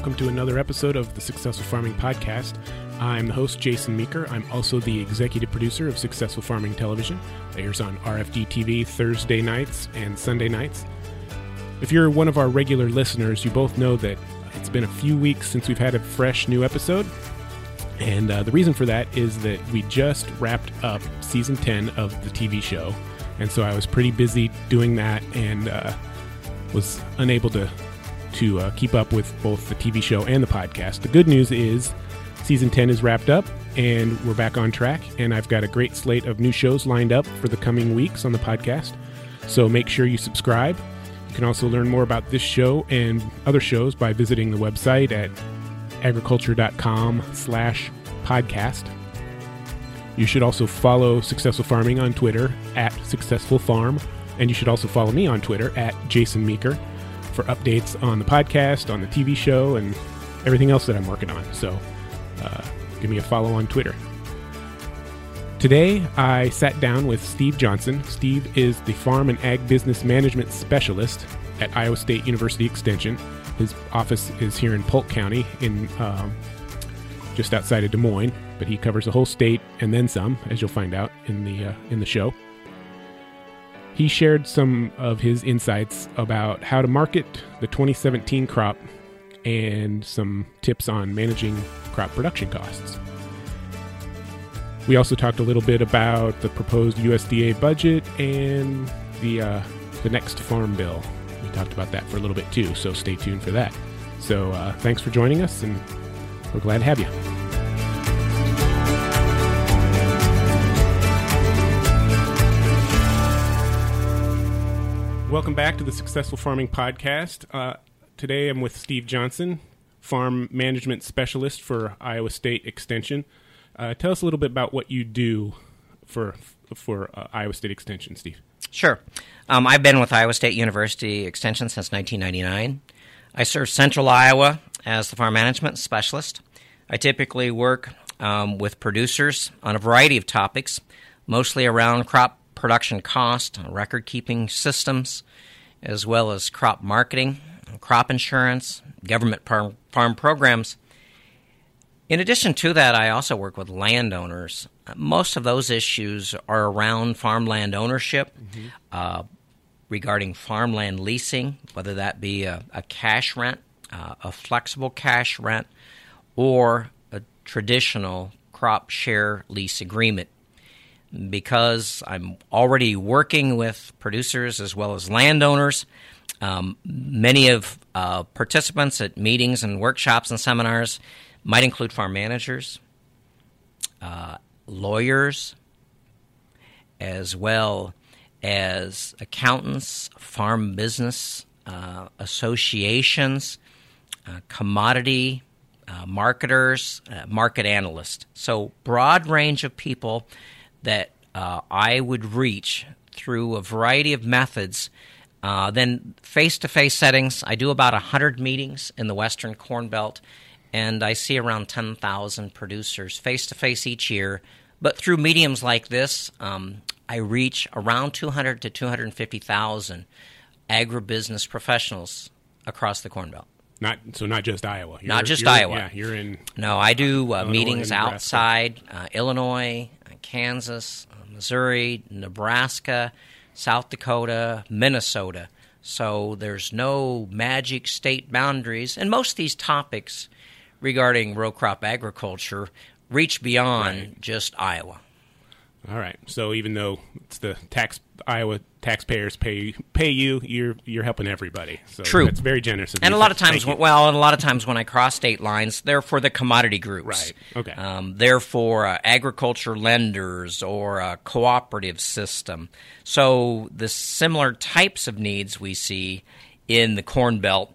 Welcome to another episode of the Successful Farming Podcast. I'm the host, Jason Meeker. I'm also the executive producer of Successful Farming Television. Airs on RFD TV Thursday nights and Sunday nights. If you're one of our regular listeners, you both know that it's been a few weeks since we've had a fresh new episode. And uh, the reason for that is that we just wrapped up season 10 of the TV show. And so I was pretty busy doing that and uh, was unable to to uh, keep up with both the TV show and the podcast. The good news is season 10 is wrapped up and we're back on track. And I've got a great slate of new shows lined up for the coming weeks on the podcast. So make sure you subscribe. You can also learn more about this show and other shows by visiting the website at agriculture.com slash podcast. You should also follow Successful Farming on Twitter at Successful Farm. And you should also follow me on Twitter at Jason Meeker for updates on the podcast, on the TV show, and everything else that I'm working on. So uh, give me a follow on Twitter. Today, I sat down with Steve Johnson. Steve is the Farm and Ag Business Management Specialist at Iowa State University Extension. His office is here in Polk County, in um, just outside of Des Moines, but he covers the whole state and then some, as you'll find out in the uh, in the show. He shared some of his insights about how to market the 2017 crop and some tips on managing crop production costs. We also talked a little bit about the proposed USDA budget and the uh, the next farm bill. We talked about that for a little bit too, so stay tuned for that. So uh, thanks for joining us, and we're glad to have you. Welcome back to the Successful Farming Podcast. Uh, today I'm with Steve Johnson, Farm Management Specialist for Iowa State Extension. Uh, tell us a little bit about what you do for for uh, Iowa State Extension, Steve. Sure. Um, I've been with Iowa State University Extension since 1999. I serve Central Iowa as the farm management specialist. I typically work um, with producers on a variety of topics, mostly around crop production cost, record keeping systems, as well as crop marketing, crop insurance, government farm, farm programs. In addition to that, I also work with landowners. Most of those issues are around farmland ownership, mm-hmm. uh, regarding farmland leasing, whether that be a, a cash rent, uh, a flexible cash rent, or a traditional crop share lease agreement because I'm already working with producers as well as landowners. Um, many of uh, participants at meetings and workshops and seminars might include farm managers, uh, lawyers, as well as accountants, farm business uh, associations, uh, commodity uh, marketers, uh, market analysts. So, broad range of people that uh, I would reach through a variety of methods. Uh, then face to face settings, I do about 100 meetings in the Western Corn Belt, and I see around 10,000 producers face to face each year. But through mediums like this, um, I reach around 200 to 250,000 agribusiness professionals across the Corn Belt. Not so, not just Iowa. You're, not just Iowa. Yeah, you're in. No, I do uh, meetings outside uh, Illinois, Kansas, Missouri, Nebraska, South Dakota, Minnesota. So there's no magic state boundaries. And most of these topics regarding row crop agriculture reach beyond right. just Iowa. All right. So even though it's the tax Iowa taxpayers pay pay you, you're you're helping everybody. So True. That's very generous of And a lot of times, when, well, and a lot of times when I cross state lines, they're for the commodity groups. Right. Okay. Um, they're for uh, agriculture lenders or a cooperative system. So the similar types of needs we see in the Corn Belt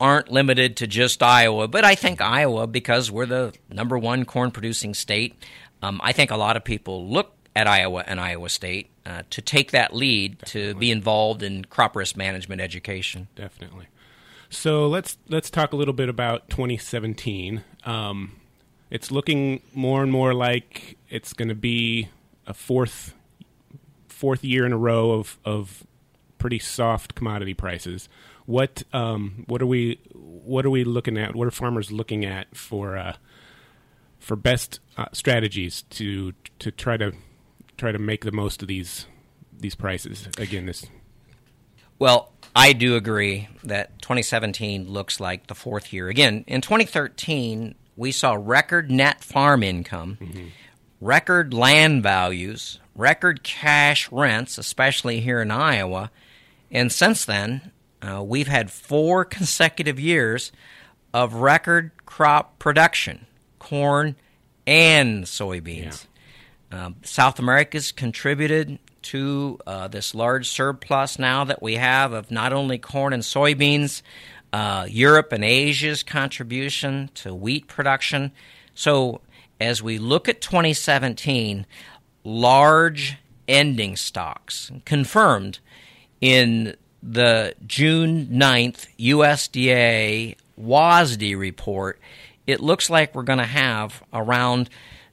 aren't limited to just Iowa. But I think Iowa, because we're the number one corn producing state, um, I think a lot of people look at Iowa and Iowa State uh, to take that lead to be involved in crop risk management education. definitely. So let's let's talk a little bit about 2017. Um, it's looking more and more like it's going to be a fourth fourth year in a row of of pretty soft commodity prices. What um, what are we what are we looking at? What are farmers looking at for uh, for best uh, strategies to to try to try to make the most of these these prices again this Well, I do agree that 2017 looks like the fourth year. Again, in 2013, we saw record net farm income, record land values, record cash rents, especially here in Iowa. And since then, uh, we've had four consecutive years of record crop production corn and soybeans. Um, South America's contributed to uh, this large surplus now that we have of not only corn and soybeans, uh, Europe and Asia's contribution to wheat production. So, as we look at 2017, large ending stocks confirmed in the June 9th USDA WASDE report, it looks like we're going to have around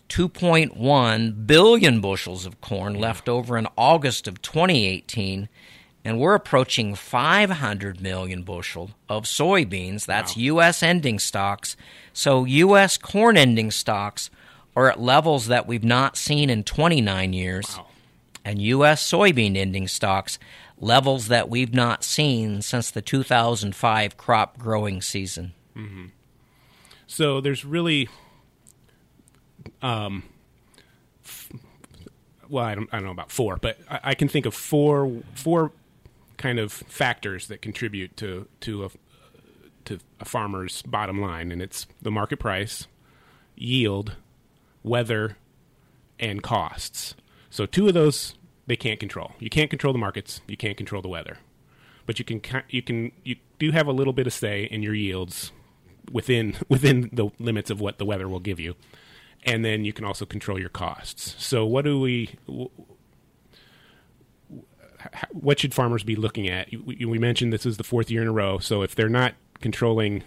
2.1 billion bushels of corn left over in August of 2018, and we're approaching 500 million bushel of soybeans. That's U.S. ending stocks. So U.S. corn ending stocks are at levels that we've not seen in 29 years, and U.S. soybean ending stocks levels that we've not seen since the 2005 crop growing season. Mm-hmm. So there's really, um, f- well, I don't, I don't know about four, but I, I can think of four four kind of factors that contribute to to a to a farmer's bottom line, and it's the market price, yield, weather, and costs. So two of those they can't control. You can't control the markets. You can't control the weather, but you can you can you do have a little bit of say in your yields within within the limits of what the weather will give you, and then you can also control your costs. So what do we? What should farmers be looking at? We mentioned this is the fourth year in a row. So if they're not controlling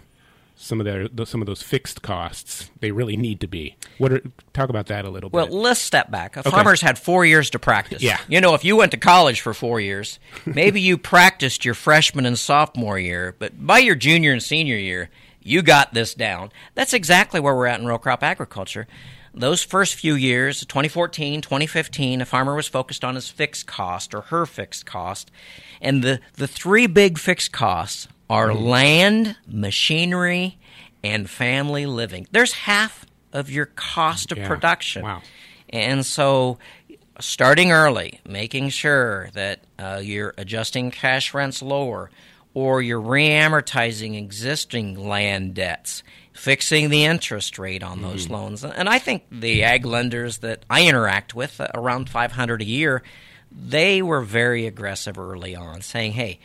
some of their some of those fixed costs, they really need to be. What are, talk about that a little Well, bit. Well let's step back. Farmers had four years to practice. Yeah. You know, if you went to college for four years, maybe you practiced your freshman and sophomore year, but by your junior and senior year, you got this down. That's exactly where we're at in row crop agriculture. Those first few years, 2014, 2015, a farmer was focused on his fixed cost or her fixed cost. And the, the three big fixed costs are land, machinery, and family living. There's half of your cost of Yeah. production. Wow. And so, starting early, making sure that uh, you're adjusting cash rents lower or you're reamortizing existing land debts, fixing the interest rate on those loans. And I think the ag lenders that I interact with, uh, around 500 a year, they were very aggressive early on, saying, hey,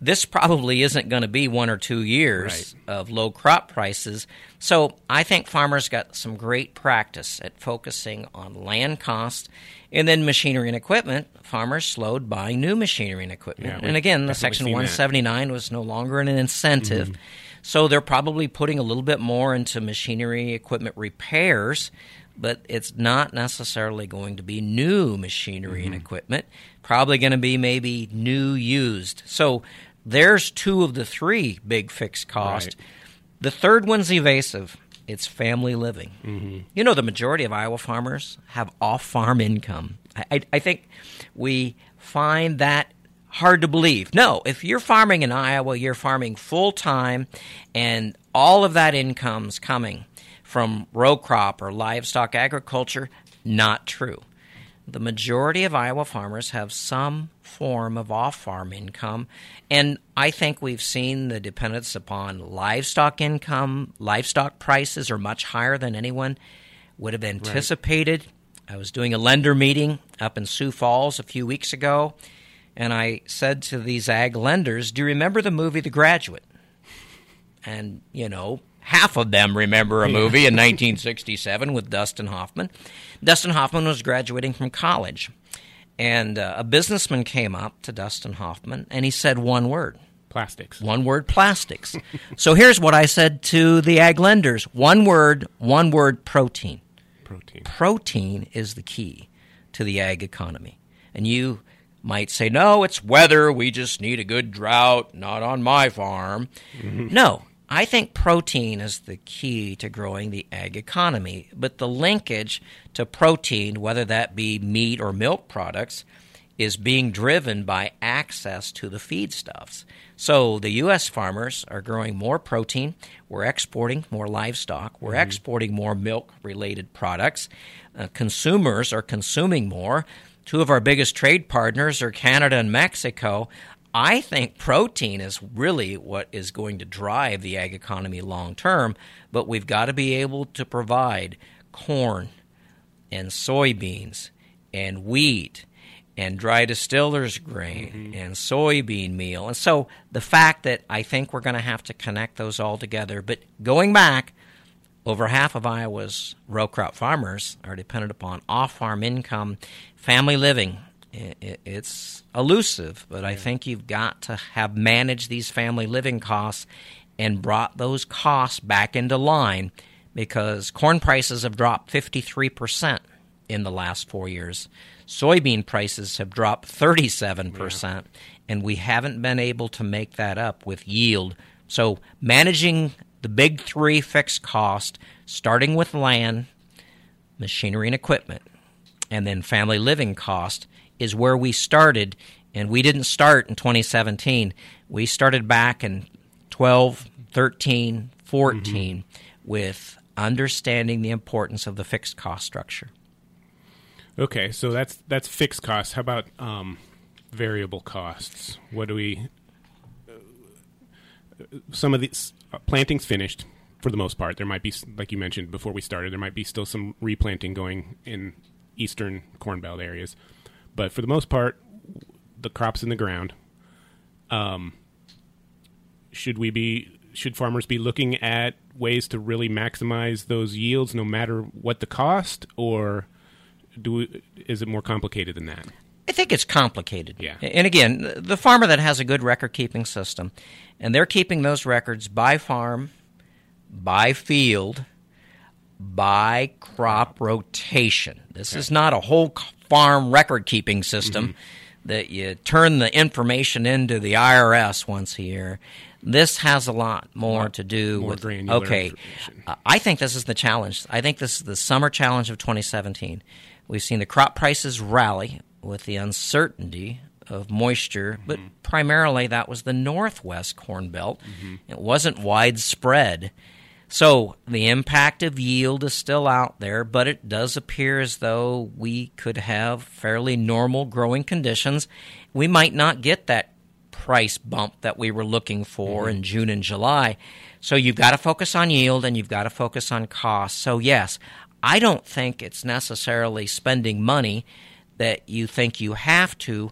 this probably isn't going to be one or two years of low crop prices. So I think farmers got some great practice at focusing on land cost. And then machinery and equipment, farmers slowed buying new machinery and equipment. Yeah, and again, the Section seen that. 179 was no longer an incentive. Mm-hmm. So they're probably putting a little bit more into machinery equipment repairs, but it's not necessarily going to be new machinery and mm-hmm. equipment. Probably going to be maybe new used. So there's two of the three big fixed costs. Right. The third one's evasive. It's family living. Mm-hmm. You know, the majority of Iowa farmers have off farm income. I, I, I think we find that hard to believe. No, if you're farming in Iowa, you're farming full time, and all of that income's coming from row crop or livestock agriculture. Not true. The majority of Iowa farmers have some form of off farm income. And I think we've seen the dependence upon livestock income. Livestock prices are much higher than anyone would have anticipated. Right. I was doing a lender meeting up in Sioux Falls a few weeks ago, and I said to these ag lenders, Do you remember the movie The Graduate? And, you know, half of them remember a movie in 1967 with Dustin Hoffman. Dustin Hoffman was graduating from college, and uh, a businessman came up to Dustin Hoffman and he said one word. Plastics. One word, plastics. so here's what I said to the ag lenders one word, one word, protein. Protein. Protein is the key to the ag economy. And you might say, no, it's weather. We just need a good drought, not on my farm. Mm-hmm. No, I think protein is the key to growing the ag economy, but the linkage to protein, whether that be meat or milk products, is being driven by access to the feedstuffs. So the U.S. farmers are growing more protein. We're exporting more livestock. We're mm-hmm. exporting more milk related products. Uh, consumers are consuming more. Two of our biggest trade partners are Canada and Mexico. I think protein is really what is going to drive the ag economy long term, but we've got to be able to provide corn and soybeans and wheat and dry distillers grain mm-hmm. and soybean meal. And so the fact that I think we're going to have to connect those all together, but going back, over half of Iowa's row crop farmers are dependent upon off farm income, family living, it's elusive, but I think you've got to have managed these family living costs and brought those costs back into line because corn prices have dropped 53% in the last four years. Soybean prices have dropped 37%, yeah. and we haven't been able to make that up with yield. So, managing the big three fixed cost, starting with land, machinery and equipment, and then family living cost, is where we started, and we didn't start in 2017. We started back in 12, 13, 14 mm-hmm. with understanding the importance of the fixed cost structure. Okay, so that's that's fixed costs. How about um, variable costs? What do we? Uh, some of these uh, plantings finished for the most part. There might be, like you mentioned before we started, there might be still some replanting going in eastern corn belt areas. But for the most part, the crops in the ground. Um, should we be? Should farmers be looking at ways to really maximize those yields, no matter what the cost, or do we, is it more complicated than that? I think it's complicated. Yeah. And again, the farmer that has a good record keeping system, and they're keeping those records by farm, by field, by crop rotation. This okay. is not a whole farm record keeping system mm-hmm. that you turn the information into the IRS once a year. This has a lot more, to do more with okay. Uh, I think this is the challenge. I think this is the summer challenge of 2017. We've seen the crop prices rally with the uncertainty of moisture, mm-hmm. but primarily that was the northwest corn belt. Mm-hmm. It wasn't widespread. So the impact of yield is still out there, but it does appear as though we could have fairly normal growing conditions. We might not get that price bump that we were looking for mm-hmm. in June and July. So you've got to focus on yield and you've got to focus on cost. So, yes, I don't think it's necessarily spending money that you think you have to.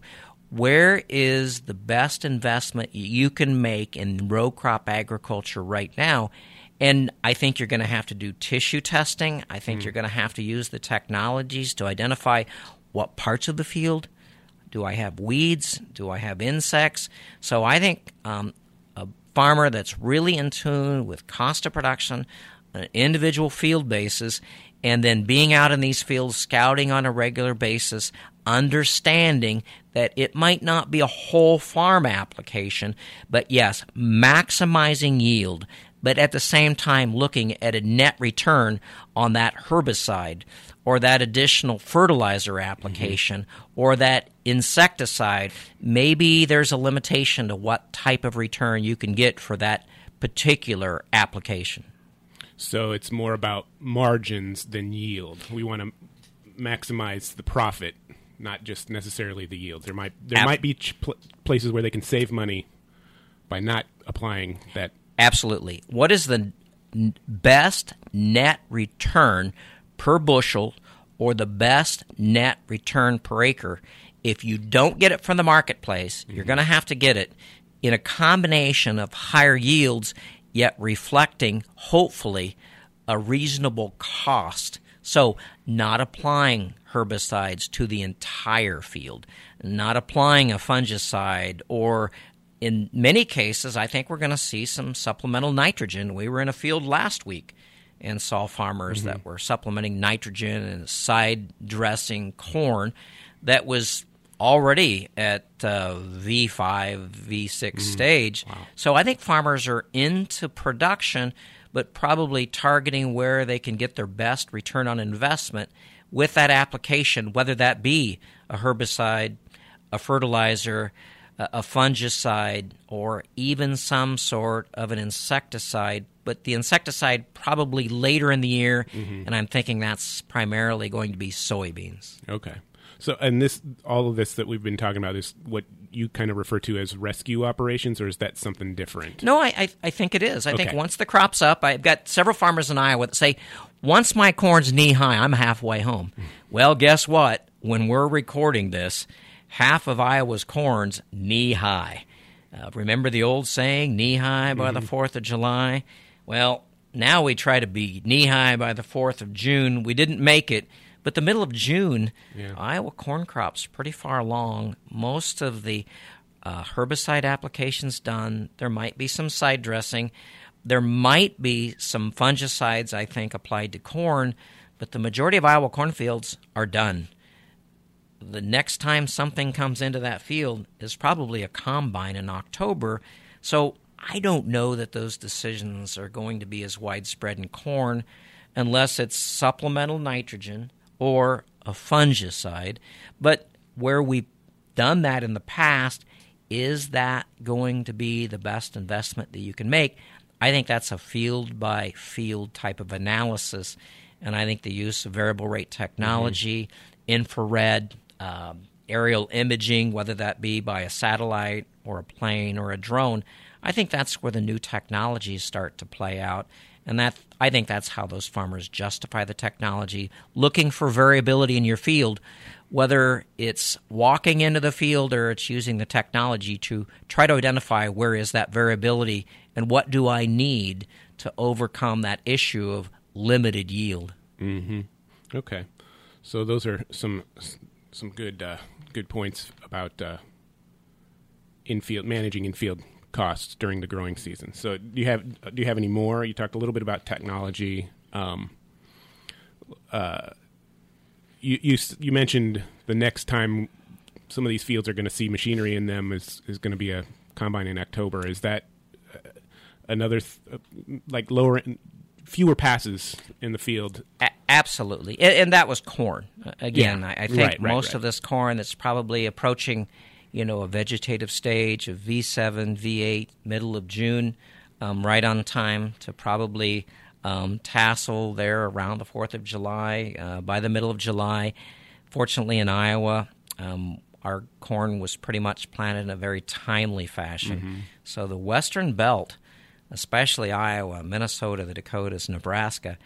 Where is the best investment you can make in row crop agriculture right now? And I think you're going to have to do tissue testing. I think mm. you're going to have to use the technologies to identify what parts of the field do I have weeds? Do I have insects? So I think um, a farmer that's really in tune with cost of production, on an individual field basis, and then being out in these fields, scouting on a regular basis, understanding that it might not be a whole farm application, but yes, maximizing yield, but at the same time looking at a net return on that herbicide or that additional fertilizer application mm-hmm. or that insecticide. Maybe there's a limitation to what type of return you can get for that particular application. So it's more about margins than yield. We want to maximize the profit not just necessarily the yields. There might there Ab- might be ch- pl- places where they can save money by not applying that. Absolutely. What is the n- best net return per bushel or the best net return per acre? If you don't get it from the marketplace, you're mm-hmm. going to have to get it in a combination of higher yields, yet reflecting, hopefully, a reasonable cost. So, not applying herbicides to the entire field, not applying a fungicide, or in many cases, I think we're going to see some supplemental nitrogen. We were in a field last week and saw farmers that were supplementing nitrogen and side dressing corn that was already at uh, V5, V6 stage. So I think farmers are into production, but probably targeting where they can get their best return on investment with that application, whether that be a herbicide, a fertilizer, a fungicide, or even some sort of an insecticide. But the insecticide probably later in the year, mm-hmm. and I'm thinking that's primarily going to be soybeans. Okay. So, and this, all of this that we've been talking about is what you kind of refer to as rescue operations, or is that something different? No, I, I, I think it is. I think once the crop's up, I've got several farmers in Iowa that say, once my corn's knee high, I'm halfway home. Hmm. well, guess what? When we're recording this, half of Iowa's corn's knee high. Uh, remember the old saying, knee high by the 4th of July? Well, now we try to be knee high by the 4th of June. We didn't make it. But the middle of June, Yeah. Iowa corn crop's pretty far along. Most of the uh, herbicide applications done. There might be some side dressing. There might be some fungicides, I think, applied to corn, but the majority of Iowa cornfields are done. The next time something comes into that field is probably a combine in October. So I don't know that those decisions are going to be as widespread in corn unless it's supplemental nitrogen or a fungicide. But where we've done that in the past, is that going to be the best investment that you can make? I think that's a field by field type of analysis. And I think the use of variable rate mm-hmm. technology, infrared, um, aerial imaging, whether that be by a satellite or a plane or a drone, I think that's where the new technologies start to play out. And that I think that's how those farmers justify the technology, looking for variability in your field, whether it's walking into the field or it's using the technology to try to identify where is that variability and what do I need to overcome that issue of limited yield. Hmm. Okay. So those are some some good uh, good points about uh, infield managing infield costs during the growing season. So do you have do you have any more? You talked a little bit about technology. Um, uh, you you you mentioned the next time some of these fields are going to see machinery in them is is going to be a combine in October. Is that uh, another th- uh, like lower fewer passes in the field A- absolutely, and, and that was corn. Again, Yeah. I, I think Right, right, most right. of this corn that's probably approaching, you know, a vegetative stage of V7, V8, middle of June, um, right on time to probably um, tassel there around the Fourth of July. Uh, by the middle of July, fortunately in Iowa. Um, our corn was pretty much planted in a very timely fashion. So the western belt, especially Iowa, Minnesota, the Dakotas, Nebraska,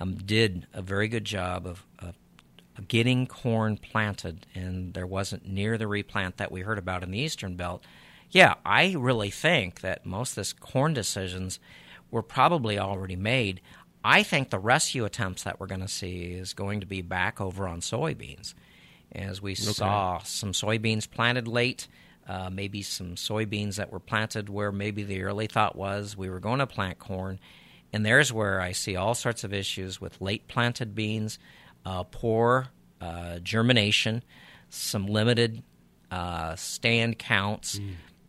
um, did a very good job of, of of getting corn planted, and there wasn't near the replant that we heard about in the eastern belt. Yeah, I really think that most of this corn decisions were probably already made. I think the rescue attempts that we're going to see is going to be back over on soybeans as we saw some soybeans planted late, uh, maybe some soybeans that were planted where maybe the early thought was we were going to plant corn. And there's where I see all sorts of issues with late planted beans, uh, poor uh, germination, some limited uh, stand counts,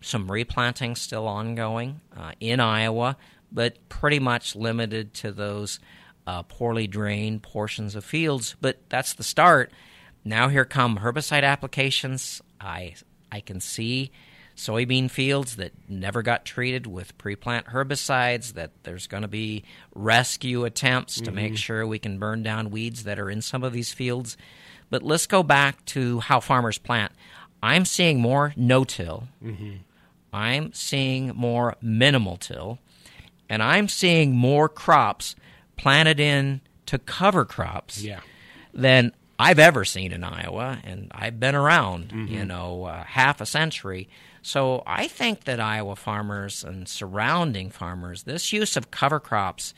some replanting still ongoing uh, in Iowa, but pretty much limited to those uh, poorly drained portions of fields. But that's the start. Now here come herbicide applications. I I can see soybean fields that never got treated with pre-plant herbicides that there's going to be rescue attempts to make mm-hmm. sure we can burn down weeds that are in some of these fields. But let's go back to how farmers plant. I'm seeing more no till. Mm-hmm. I'm seeing more minimal till. And I'm seeing more crops planted in to cover crops Yeah. than I've ever seen in Iowa, and I've been around, you know, uh, half a century. So I think that Iowa farmers and surrounding farmers, this use of cover crops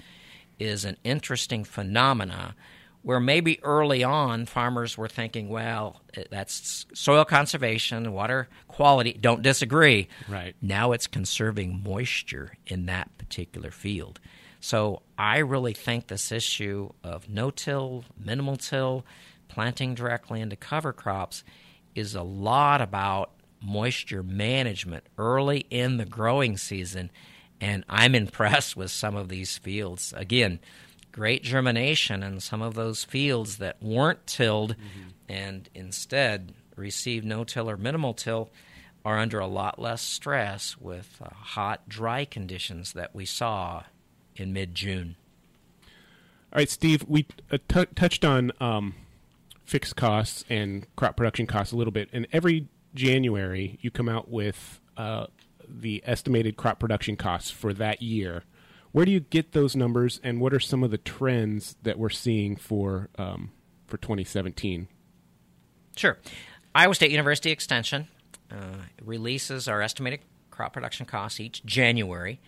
is an interesting phenomena where maybe early on farmers were thinking, well, eh, that's soil conservation, water quality, don't disagree. Right. Now it's conserving moisture in that particular field. So I really think this issue of no till, minimal till, planting directly into cover crops is a lot about moisture management early in the growing season. And I'm impressed with some of these fields. Again, great germination in some of those fields that weren't tilled and instead received no till or minimal till are under a lot less stress with uh, hot, dry conditions that we saw in mid June. All right, Steve, we uh, t- touched on um, fixed costs and crop production costs a little bit. And every January, you come out with uh, the estimated crop production costs for that year. Where do you get those numbers, and what are some of the trends that we're seeing for um, for 2017? Sure. Iowa State University Extension uh, releases our estimated crop production costs each January.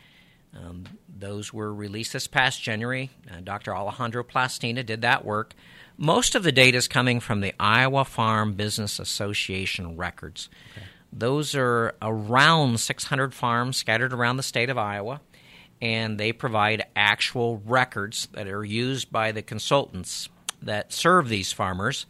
Um, those were released this past January. Uh, Dr. Alejandro Plastina did that work. Most of the data is coming from the Iowa Farm Business Association records. Those are around 600 farms scattered around the state of Iowa, and they provide actual records that are used by the consultants that serve these farmers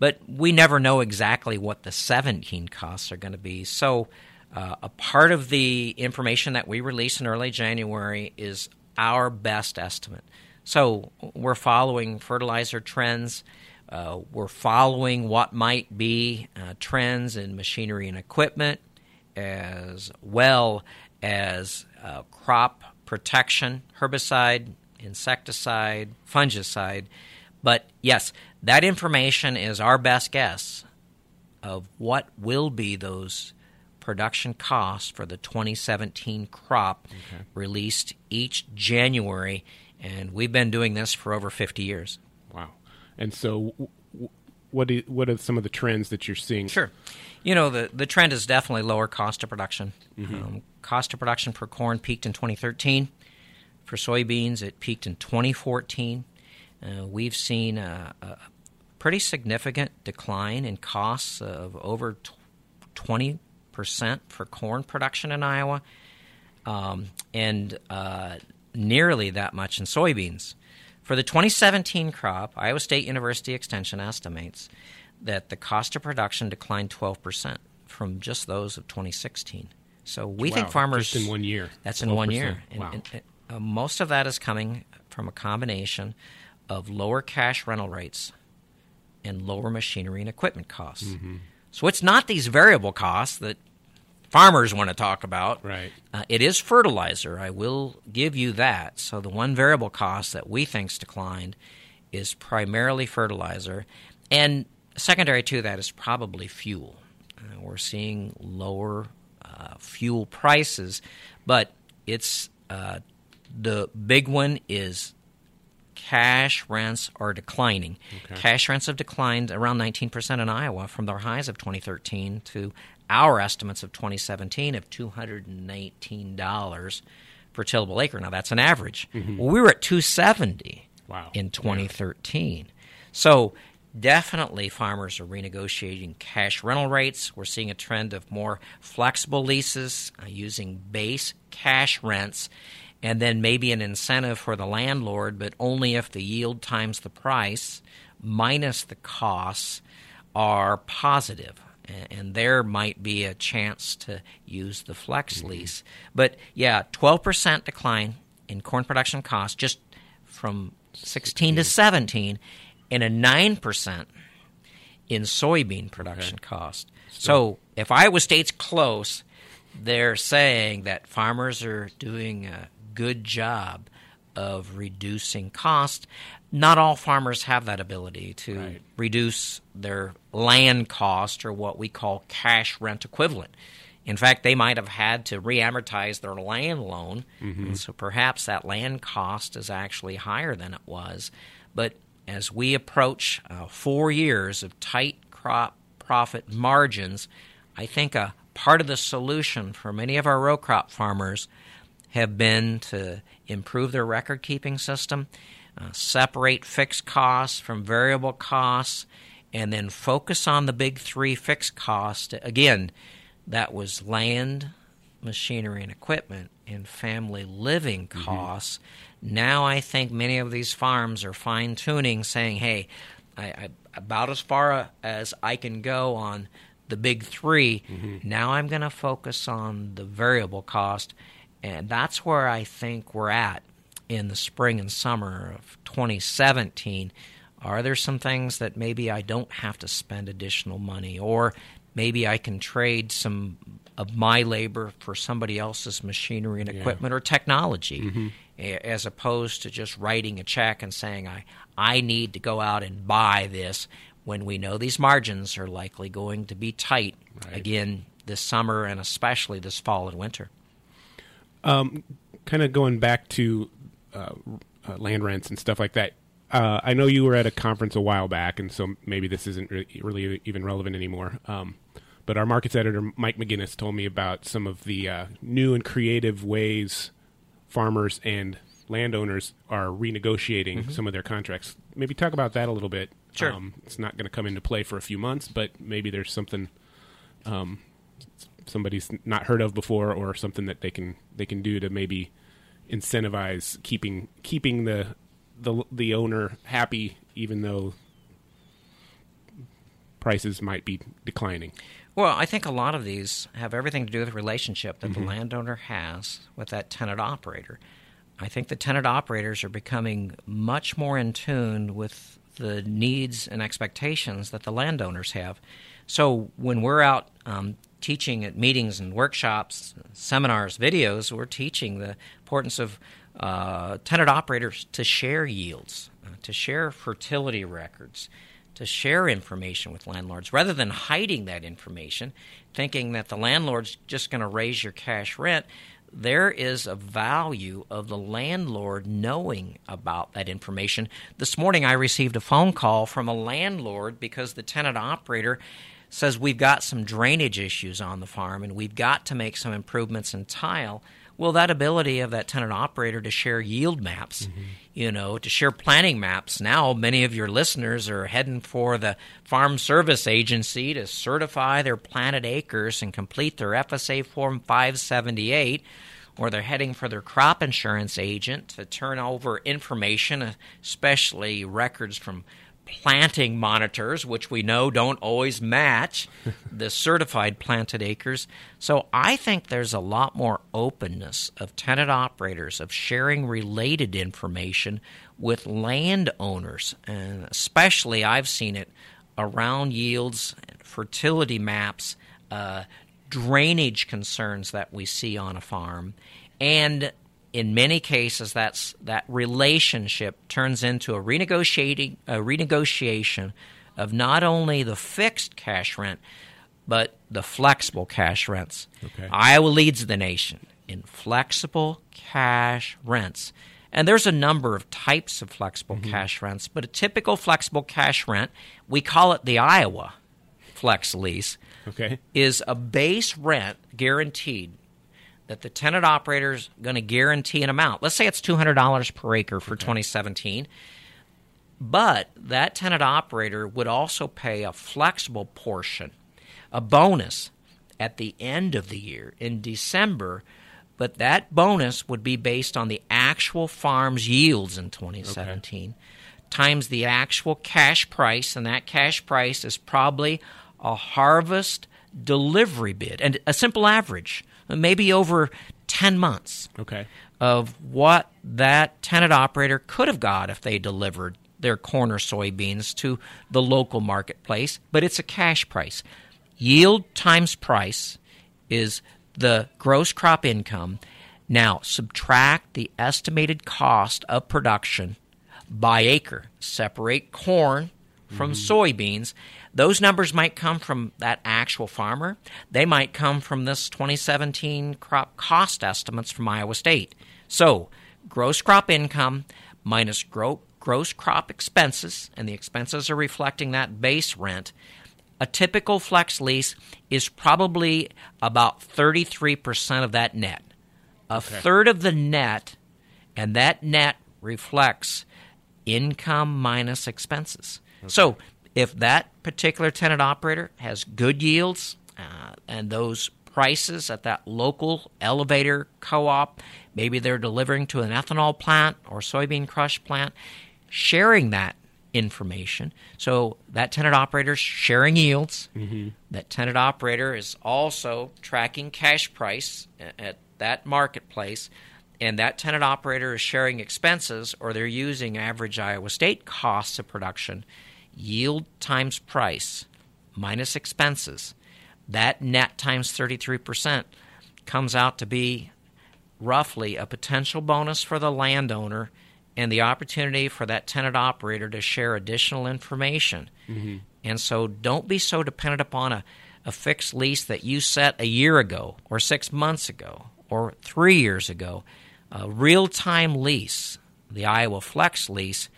but we never know exactly what the 17 costs are going to be. So, uh, a part of the information that we release in early January is our best estimate. So, we're following fertilizer trends. Uh, we're following what might be uh, trends in machinery and equipment, as well as uh, crop protection, herbicide, insecticide, fungicide. But yes, that information is our best guess of what will be those production costs for the 2017 crop okay. released each January, and we've been doing this for over 50 years. Wow. And so, what, do, what are some of the trends that you're seeing? Sure. You know, the, the trend is definitely lower cost of production. Mm-hmm. Um, cost of production for corn peaked in 2013. For soybeans, it peaked in 2014. Uh, we've seen a, a, pretty significant decline in costs of over 20 percent for corn production in Iowa, um, and uh, nearly that much in soybeans. For the 2017 crop, Iowa State University Extension estimates that the cost of production declined 12% from just those of 2016. So we wow, think farmers. Just in one year. That's 12%. in one year. And, wow. and, and uh, most of that is coming from a combination of lower cash rental rates and lower machinery and equipment costs. Mm-hmm. So it's not these variable costs that farmers want to talk about. Right. Uh, it is fertilizer. I will give you that. So the one variable cost that we think's declined is primarily fertilizer, and secondary to that is probably fuel. Uh, we're seeing lower uh, fuel prices, but it's uh, the big one is cash rents are declining. Cash rents have declined around 19% in Iowa from their highs of 2013 to our estimates of 2017 of $219 per tillable acre. Now that's an average. Well, we were at 270 Wow. in 2013. So definitely farmers are renegotiating cash rental rates. We're seeing a trend of more flexible leases uh, using base cash rents and then maybe an incentive for the landlord, but only if the yield times the price minus the costs are positive. And there might be a chance to use the flex mm-hmm. lease. But yeah, 12% decline in corn production costs just from 16 to 17, and a 9% in soybean production cost. So if Iowa State's close, they're saying that farmers are doing a good job of reducing cost. Not all farmers have that ability to Right. reduce their land cost or what we call cash rent equivalent. In fact, they might have had to re-amortize their land loan, and so perhaps that land cost is actually higher than it was. But as we approach uh, four years of tight crop profit margins, I think a part of the solution for many of our row crop farmers have been to improve their record keeping system, uh, separate fixed costs from variable costs, and then focus on the big three fixed costs. Again, that was land, machinery, and equipment, and family living costs. Now I think many of these farms are fine tuning, saying, hey, I, I, about as far as I can go on the big 3 Now I'm going to focus on the variable cost. And that's where I think we're at in the spring and summer of 2017. Are there some things that maybe I don't have to spend additional money, or maybe I can trade some of my labor for somebody else's machinery and equipment or technology, mm-hmm. a- as opposed to just writing a check and saying I I need to go out and buy this when we know these margins are likely going to be tight again this summer and especially this fall and winter. Kind of going back to uh, uh, land rents and stuff like that. Uh, I know you were at a conference a while back, and so maybe this isn't re- really even relevant anymore. Um, but our markets editor Mike McGinnis told me about some of the uh, new and creative ways farmers and landowners are renegotiating some of their contracts. Maybe talk about that a little bit. Sure. Um, it's not going to come into play for a few months, but maybe there's something um, somebody's not heard of before, or something that they can they can do to maybe incentivize keeping keeping the the the owner happy, even though prices might be declining. Well, I think a lot of these have everything to do with the relationship that the landowner has with that tenant operator. I think the tenant operators are becoming much more in tune with the needs and expectations that the landowners have. So when we're out um, teaching at meetings and workshops, seminars, videos, we're teaching the importance of uh, tenant operators to share yields, uh, to share fertility records, to share information with landlords rather than hiding that information, thinking that the landlord's just going to raise your cash rent. There is a value of the landlord knowing about that information. This morning, I received a phone call from a landlord because the tenant operator says we've got some drainage issues on the farm and we've got to make some improvements in tile. Well, that ability of that tenant operator to share yield maps, mm-hmm. you know, to share planning maps. Now, many of your listeners are heading for the Farm Service Agency to certify their planted acres and complete their FSA Form 578, or they're heading for their crop insurance agent to turn over information, especially records from planting monitors, which we know don't always match the certified planted acres. So I think there's a lot more openness of tenant operators of sharing related information with landowners, and especially I've seen it around yields, fertility maps, uh, drainage concerns that we see on a farm, and in many cases, that's that relationship turns into a renegotiating a renegotiation of not only the fixed cash rent, but the flexible cash rents. Okay. Iowa leads the nation in flexible cash rents. And there's a number of types of flexible mm-hmm. cash rents, but a typical flexible cash rent, we call it the Iowa flex lease, Okay. is a base rent guaranteed that the tenant operator is going to guarantee an amount. Let's say it's $200 per acre for 2017. But that tenant operator would also pay a flexible portion, a bonus at the end of the year in December. But that bonus would be based on the actual farm's yields in 2017 times the actual cash price, and that cash price is probably a harvest delivery bid and a simple average, maybe over 10 months Okay. of what that tenant operator could have got if they delivered their corn or soybeans to the local marketplace, but it's a cash price. Yield times price is the gross crop income Now, subtract the estimated cost of production by acre. Separate corn from mm-hmm. soybeans. Those numbers might come from that actual farmer. They might come from this 2017 crop cost estimates from Iowa State. So, gross crop income minus gro- gross crop expenses, and the expenses are reflecting that base rent. A typical flex lease is probably about 33% of that net. A third of the net, and that net reflects income minus expenses. So if that particular tenant operator has good yields uh, and those prices at that local elevator co op, maybe they're delivering to an ethanol plant or soybean crush plant, sharing that information. So that tenant operator is sharing yields. That tenant operator is also tracking cash price at that marketplace. And that tenant operator is sharing expenses or they're using average Iowa State costs of production, yield times price minus expenses. That net times 33% comes out to be roughly a potential bonus for the landowner and the opportunity for that tenant operator to share additional information. Mm-hmm. And so don't be so dependent upon a, a fixed lease that you set a year ago or six months ago or three years ago. A real time lease, the Iowa Flex lease,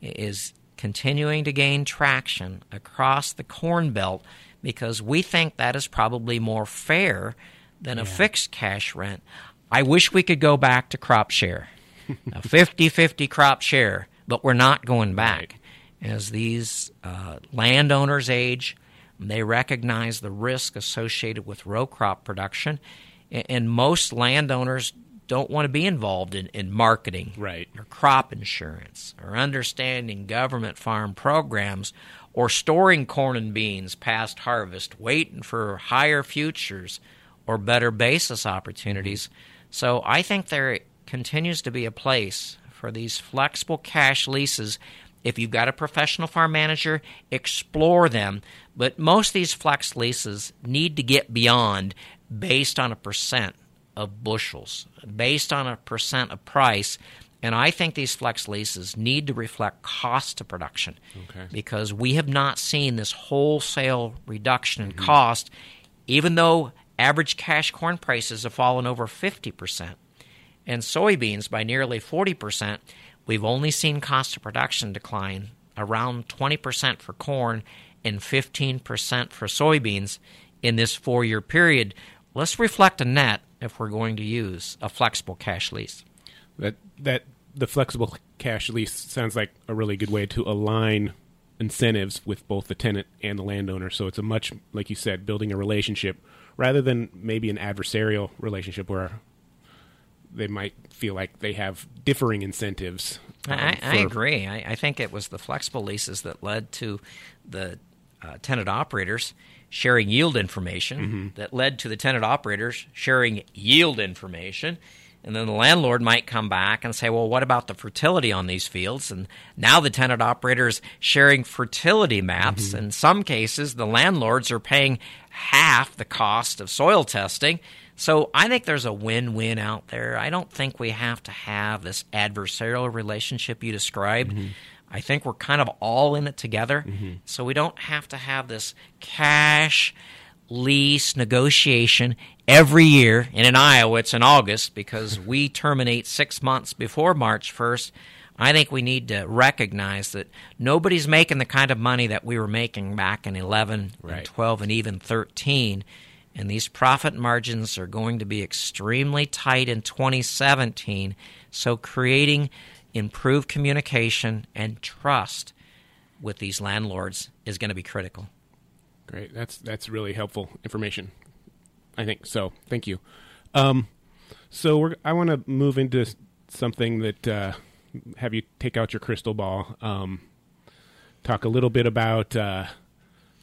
is continuing to gain traction across the Corn Belt because we think that is probably more fair than a fixed cash rent. I wish we could go back to crop share, a 50 50 crop share, but we're not going back. As these uh, landowners age, they recognize the risk associated with row crop production, and most landowners don't want to be involved in, in marketing Right. or crop insurance or understanding government farm programs or storing corn and beans past harvest, waiting for higher futures or better basis opportunities. So I think there continues to be a place for these flexible cash leases. If you've got a professional farm manager, explore them. But most of these flex leases need to get beyond based on a percent of bushels, based on a percent of price. And I think these flex leases need to reflect cost of production Okay. because we have not seen this wholesale reduction in mm-hmm. cost, even though average cash corn prices have fallen over 50%. And soybeans by nearly 40%, we've only seen cost of production decline around 20% for corn and 15% for soybeans in this four year period. Let's reflect a net if we're going to use a flexible cash lease. That that the flexible cash lease sounds like a really good way to align incentives with both the tenant and the landowner. So it's a much like you said, building a relationship rather than maybe an adversarial relationship where they might feel like they have differing incentives. um, I, I agree. I, I think it was the flexible leases that led to the uh, tenant operators sharing yield information, mm-hmm. that led to the tenant operators sharing yield information. And then the landlord might come back and say, well, what about the fertility on these fields? And now the tenant operator is sharing fertility maps. Mm-hmm. In some cases, the landlords are paying half the cost of soil testing. So I think there's a win win out there. I don't think we have to have this adversarial relationship you described. Mm-hmm. I think we're kind of all in it together. Mm-hmm. So we don't have to have this cash lease negotiation every year. And in Iowa, it's in August because we terminate six months before March 1st. I think we need to recognize that nobody's making the kind of money that we were making back in 11 Right. and 12 and even 13. And these profit margins are going to be extremely tight in 2017. So creating improved communication and trust with these landlords is going to be critical. Great. That's that's really helpful information. I think so. Thank you. Um, so I want to move into something that uh, have you take out your crystal ball. Um, talk a little bit about uh,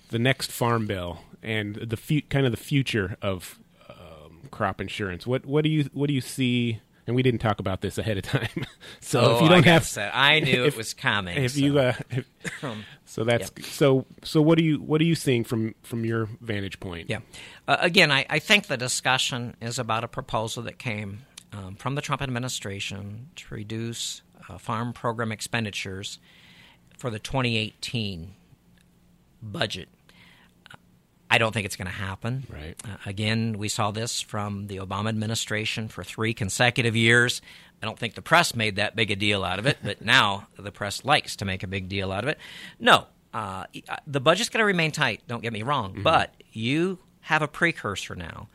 the next farm bill and the kind of the future of um, crop insurance. What what do you what do you see? And we didn't talk about this ahead of time. so if you Oh, don't got have set. I knew if- it was coming. if so. you uh, if, so that's so so what are you what are you seeing from from your vantage point Yeah. Uh, again, I, I think the discussion is about a proposal that came um, from the Trump administration to reduce uh, farm program expenditures for the 2018 budget. I don't think it's going to happen. Right. Uh, again, we saw this from the Obama administration for three consecutive years. I don't think the press made that big a deal out of it, but now the press likes to make a big deal out of it. No, uh, the budget's going to remain tight, don't get me wrong, mm-hmm. but you have a precursor now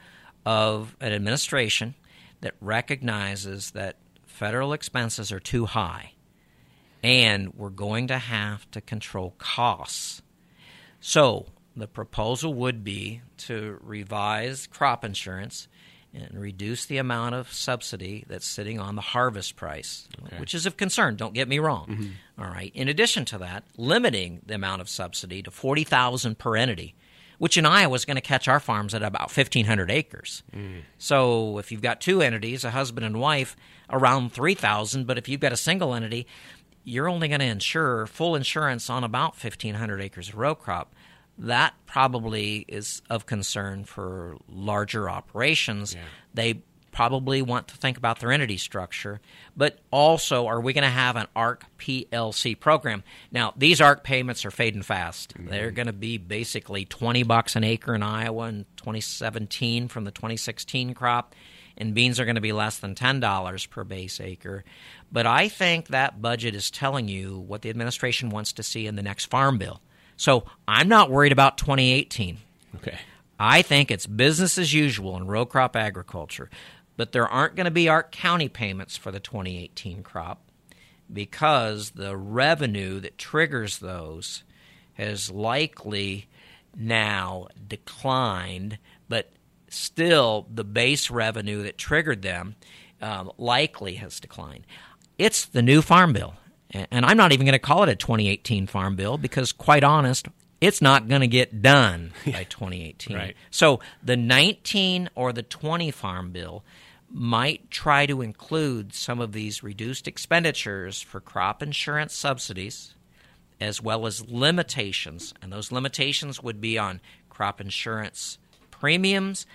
of an administration that recognizes that federal expenses are too high and we're going to have to control costs. So, the proposal would be to revise crop insurance and reduce the amount of subsidy that's sitting on the harvest price, okay. which is of concern, don't get me wrong. Mm-hmm. All right. In addition to that, limiting the amount of subsidy to 40,000 per entity, which in Iowa is going to catch our farms at about 1,500 acres. Mm. So if you've got two entities, a husband and wife, around 3,000, but if you've got a single entity, you're only going to insure full insurance on about 1,500 acres of row crop that probably is of concern for larger operations. Yeah. They probably want to think about their entity structure, but also are we going to have an ARC PLC program? Now, these ARC payments are fading fast. Mm-hmm. They're going to be basically 20 bucks an acre in Iowa in 2017 from the 2016 crop, and beans are going to be less than $10 per base acre. But I think that budget is telling you what the administration wants to see in the next farm bill. So I'm not worried about 2018. Okay. I think it's business as usual in row crop agriculture. But there aren't going to be ARC County payments for the 2018 crop because the revenue that triggers those has likely now declined, but still the base revenue that triggered them um, likely has declined. It's the new farm bill. And I'm not even going to call it a 2018 Farm Bill because, quite honest, it's not going to get done by 2018. right. So the 19 or the 20 Farm Bill might try to include some of these reduced expenditures for crop insurance subsidies as well as limitations. And those limitations would be on crop insurance premiums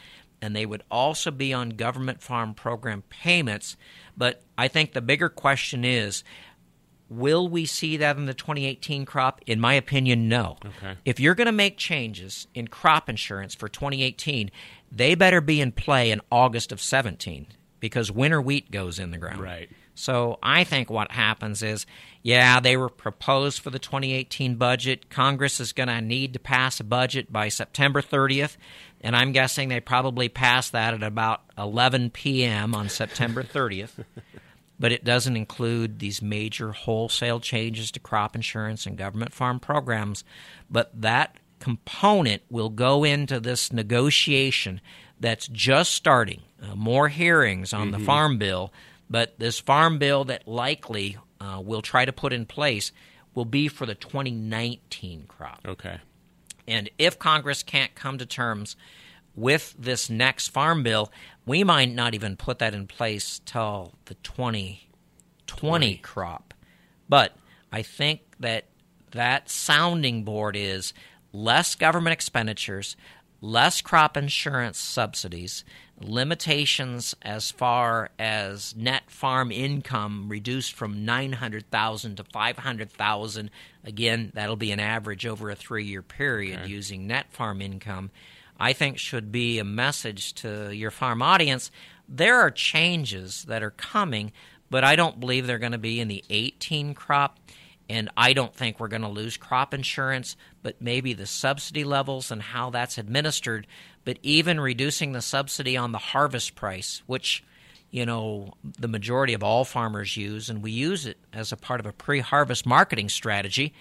and they would also be on government farm program payments. But I think the bigger question is Will we see that in the 2018 crop? In my opinion, no. Okay. If you're going to make changes in crop insurance for 2018, they better be in play in August of 17 because winter wheat goes in the ground. Right. So I think what happens is, yeah, they were proposed for the 2018 budget. Congress is going to need to pass a budget by September 30th, and I'm guessing they probably passed that at about 11 p.m. on September 30th. but it doesn't include these major wholesale changes to crop insurance and government farm programs. But that component will go into this negotiation that's just starting. Uh, more hearings on mm-hmm. the farm bill, but this farm bill that likely uh, will try to put in place will be for the 2019 crop. Okay. And if Congress can't come to terms with this next farm bill, we might not even put that in place till the 2020 20. crop. But I think that that sounding board is less government expenditures, less crop insurance subsidies, limitations as far as net farm income reduced from 900,000 to 500,000 again that'll be an average over a 3-year period okay. using net farm income I think should be a message to your farm audience. There are changes that are coming, but I don't believe they're going to be in the 18 crop. And I don't think we're going to lose crop insurance, but maybe the subsidy levels and how that's administered. But even reducing the subsidy on the harvest price, which you know the majority of all farmers use, and we use it as a part of a pre-harvest marketing strategy,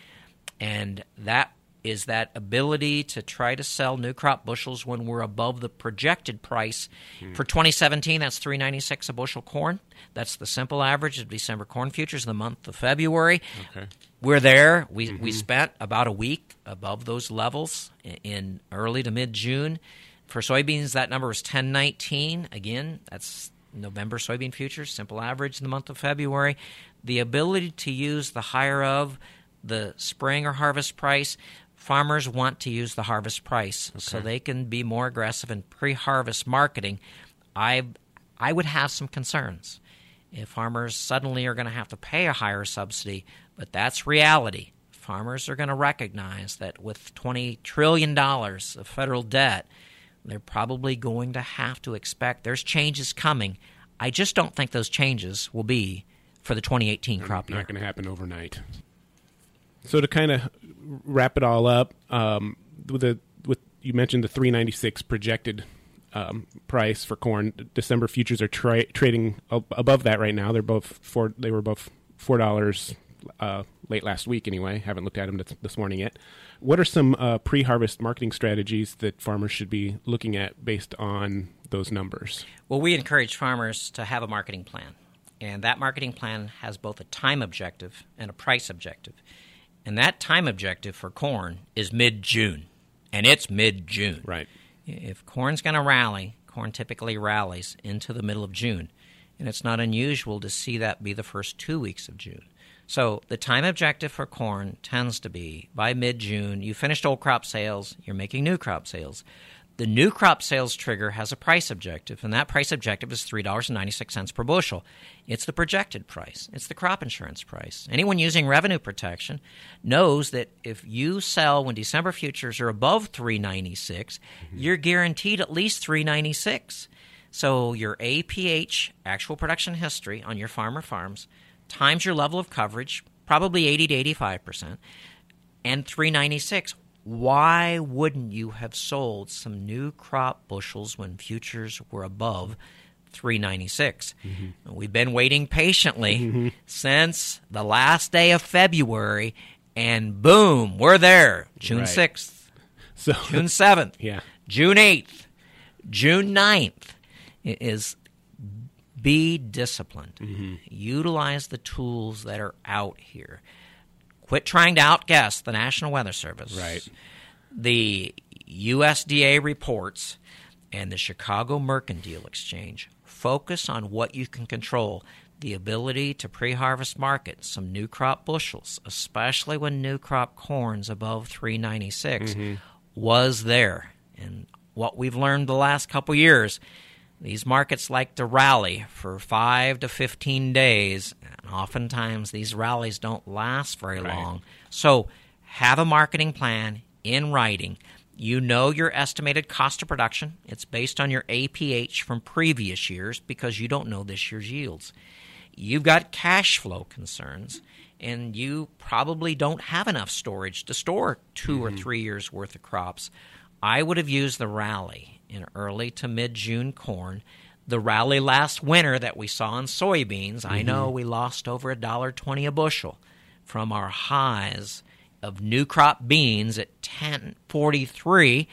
and that is that ability to try to sell new crop bushels when we're above the projected price. Hmm. For 2017, that's 396 a bushel corn. That's the simple average of December corn futures in the month of February. Okay. We're there. We, mm-hmm. we spent about a week above those levels in early to mid June. For soybeans, that number was 1019. Again, that's November soybean futures, simple average in the month of February. The ability to use the higher of the spring or harvest price farmers want to use the harvest price okay. so they can be more aggressive in pre-harvest marketing. I I would have some concerns if farmers suddenly are going to have to pay a higher subsidy, but that's reality. Farmers are going to recognize that with $20 trillion of federal debt, they're probably going to have to expect there's changes coming. I just don't think those changes will be for the 2018 crop year. Not going to happen overnight. So to kind of wrap it all up, um, with the with you mentioned the 396 projected um, price for corn. December futures are tra- trading above that right now. They're both four. They were both four dollars uh, late last week. Anyway, haven't looked at them this morning yet. What are some uh, pre-harvest marketing strategies that farmers should be looking at based on those numbers? Well, we encourage farmers to have a marketing plan, and that marketing plan has both a time objective and a price objective. And that time objective for corn is mid-June, and it's mid-June. Right. If corn's going to rally, corn typically rallies into the middle of June, and it's not unusual to see that be the first two weeks of June. So the time objective for corn tends to be by mid June, you finished old crop sales, you're making new crop sales. The new crop sales trigger has a price objective, and that price objective is $3.96 per bushel. It's the projected price, it's the crop insurance price. Anyone using revenue protection knows that if you sell when December futures are above 396, mm-hmm. you're guaranteed at least 396. So your APH, actual production history on your farmer farms, times your level of coverage, probably 80 to 85%, and 396. Why wouldn't you have sold some new crop bushels when futures were above 396? Mm-hmm. We've been waiting patiently mm-hmm. since the last day of February, and boom, we're there. June right. 6th, so, June 7th, yeah. June 8th, June 9th is be disciplined. Mm-hmm. Utilize the tools that are out here. Quit trying to outguess the National Weather Service. Right. The USDA reports and the Chicago Mercantile Exchange focus on what you can control. The ability to pre harvest market some new crop bushels, especially when new crop corn's above 396, mm-hmm. was there. And what we've learned the last couple years these markets like to rally for 5 to 15 days, and oftentimes these rallies don't last very right. long. So, have a marketing plan in writing. You know your estimated cost of production. It's based on your APH from previous years because you don't know this year's yields. You've got cash flow concerns, and you probably don't have enough storage to store 2 mm-hmm. or three years worth of crops. I would have used the rally in early to mid June corn. The rally last winter that we saw in soybeans, mm-hmm. I know we lost over a dollar twenty a bushel from our highs of new crop beans at 1043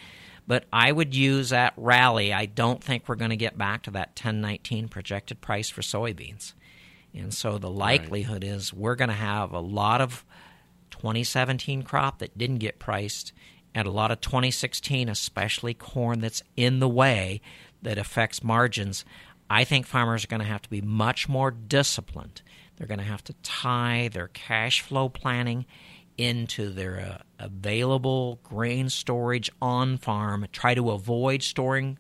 but I would use that rally. I don't think we're going to get back to that 1019 projected price for soybeans. And so the likelihood right. is we're going to have a lot of 2017 crop that didn't get priced and a lot of 2016, especially corn that's in the way that affects margins, I think farmers are going to have to be much more disciplined. They're going to have to tie their cash flow planning into their uh, available grain storage on farm, try to avoid storing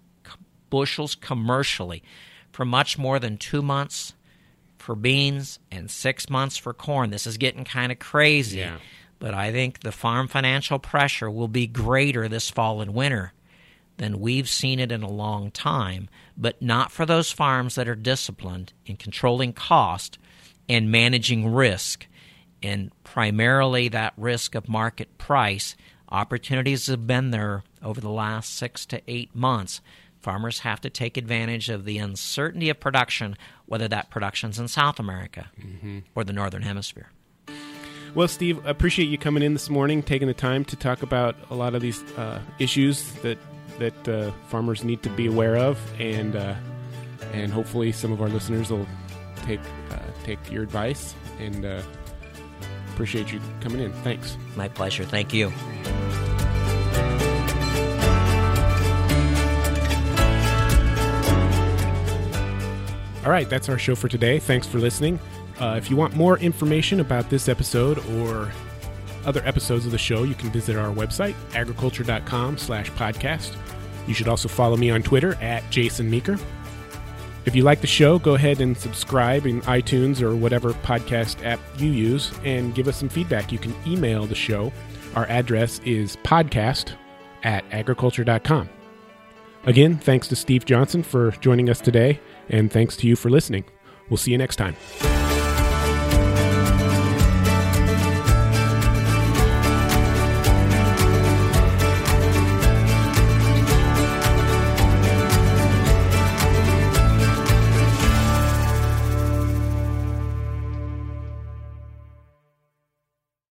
bushels commercially for much more than two months for beans and six months for corn. This is getting kind of crazy. Yeah. But I think the farm financial pressure will be greater this fall and winter than we've seen it in a long time, but not for those farms that are disciplined in controlling cost and managing risk. And primarily that risk of market price. Opportunities have been there over the last six to eight months. Farmers have to take advantage of the uncertainty of production, whether that production's in South America mm-hmm. or the Northern Hemisphere. Well, Steve, appreciate you coming in this morning, taking the time to talk about a lot of these uh, issues that that uh, farmers need to be aware of, and uh, and hopefully some of our listeners will take uh, take your advice. And uh, appreciate you coming in. Thanks. My pleasure. Thank you. All right, that's our show for today. Thanks for listening. Uh, if you want more information about this episode or other episodes of the show, you can visit our website, agriculture.com slash podcast. You should also follow me on Twitter at Jason Meeker. If you like the show, go ahead and subscribe in iTunes or whatever podcast app you use and give us some feedback. You can email the show. Our address is podcast at agriculture.com. Again, thanks to Steve Johnson for joining us today, and thanks to you for listening. We'll see you next time.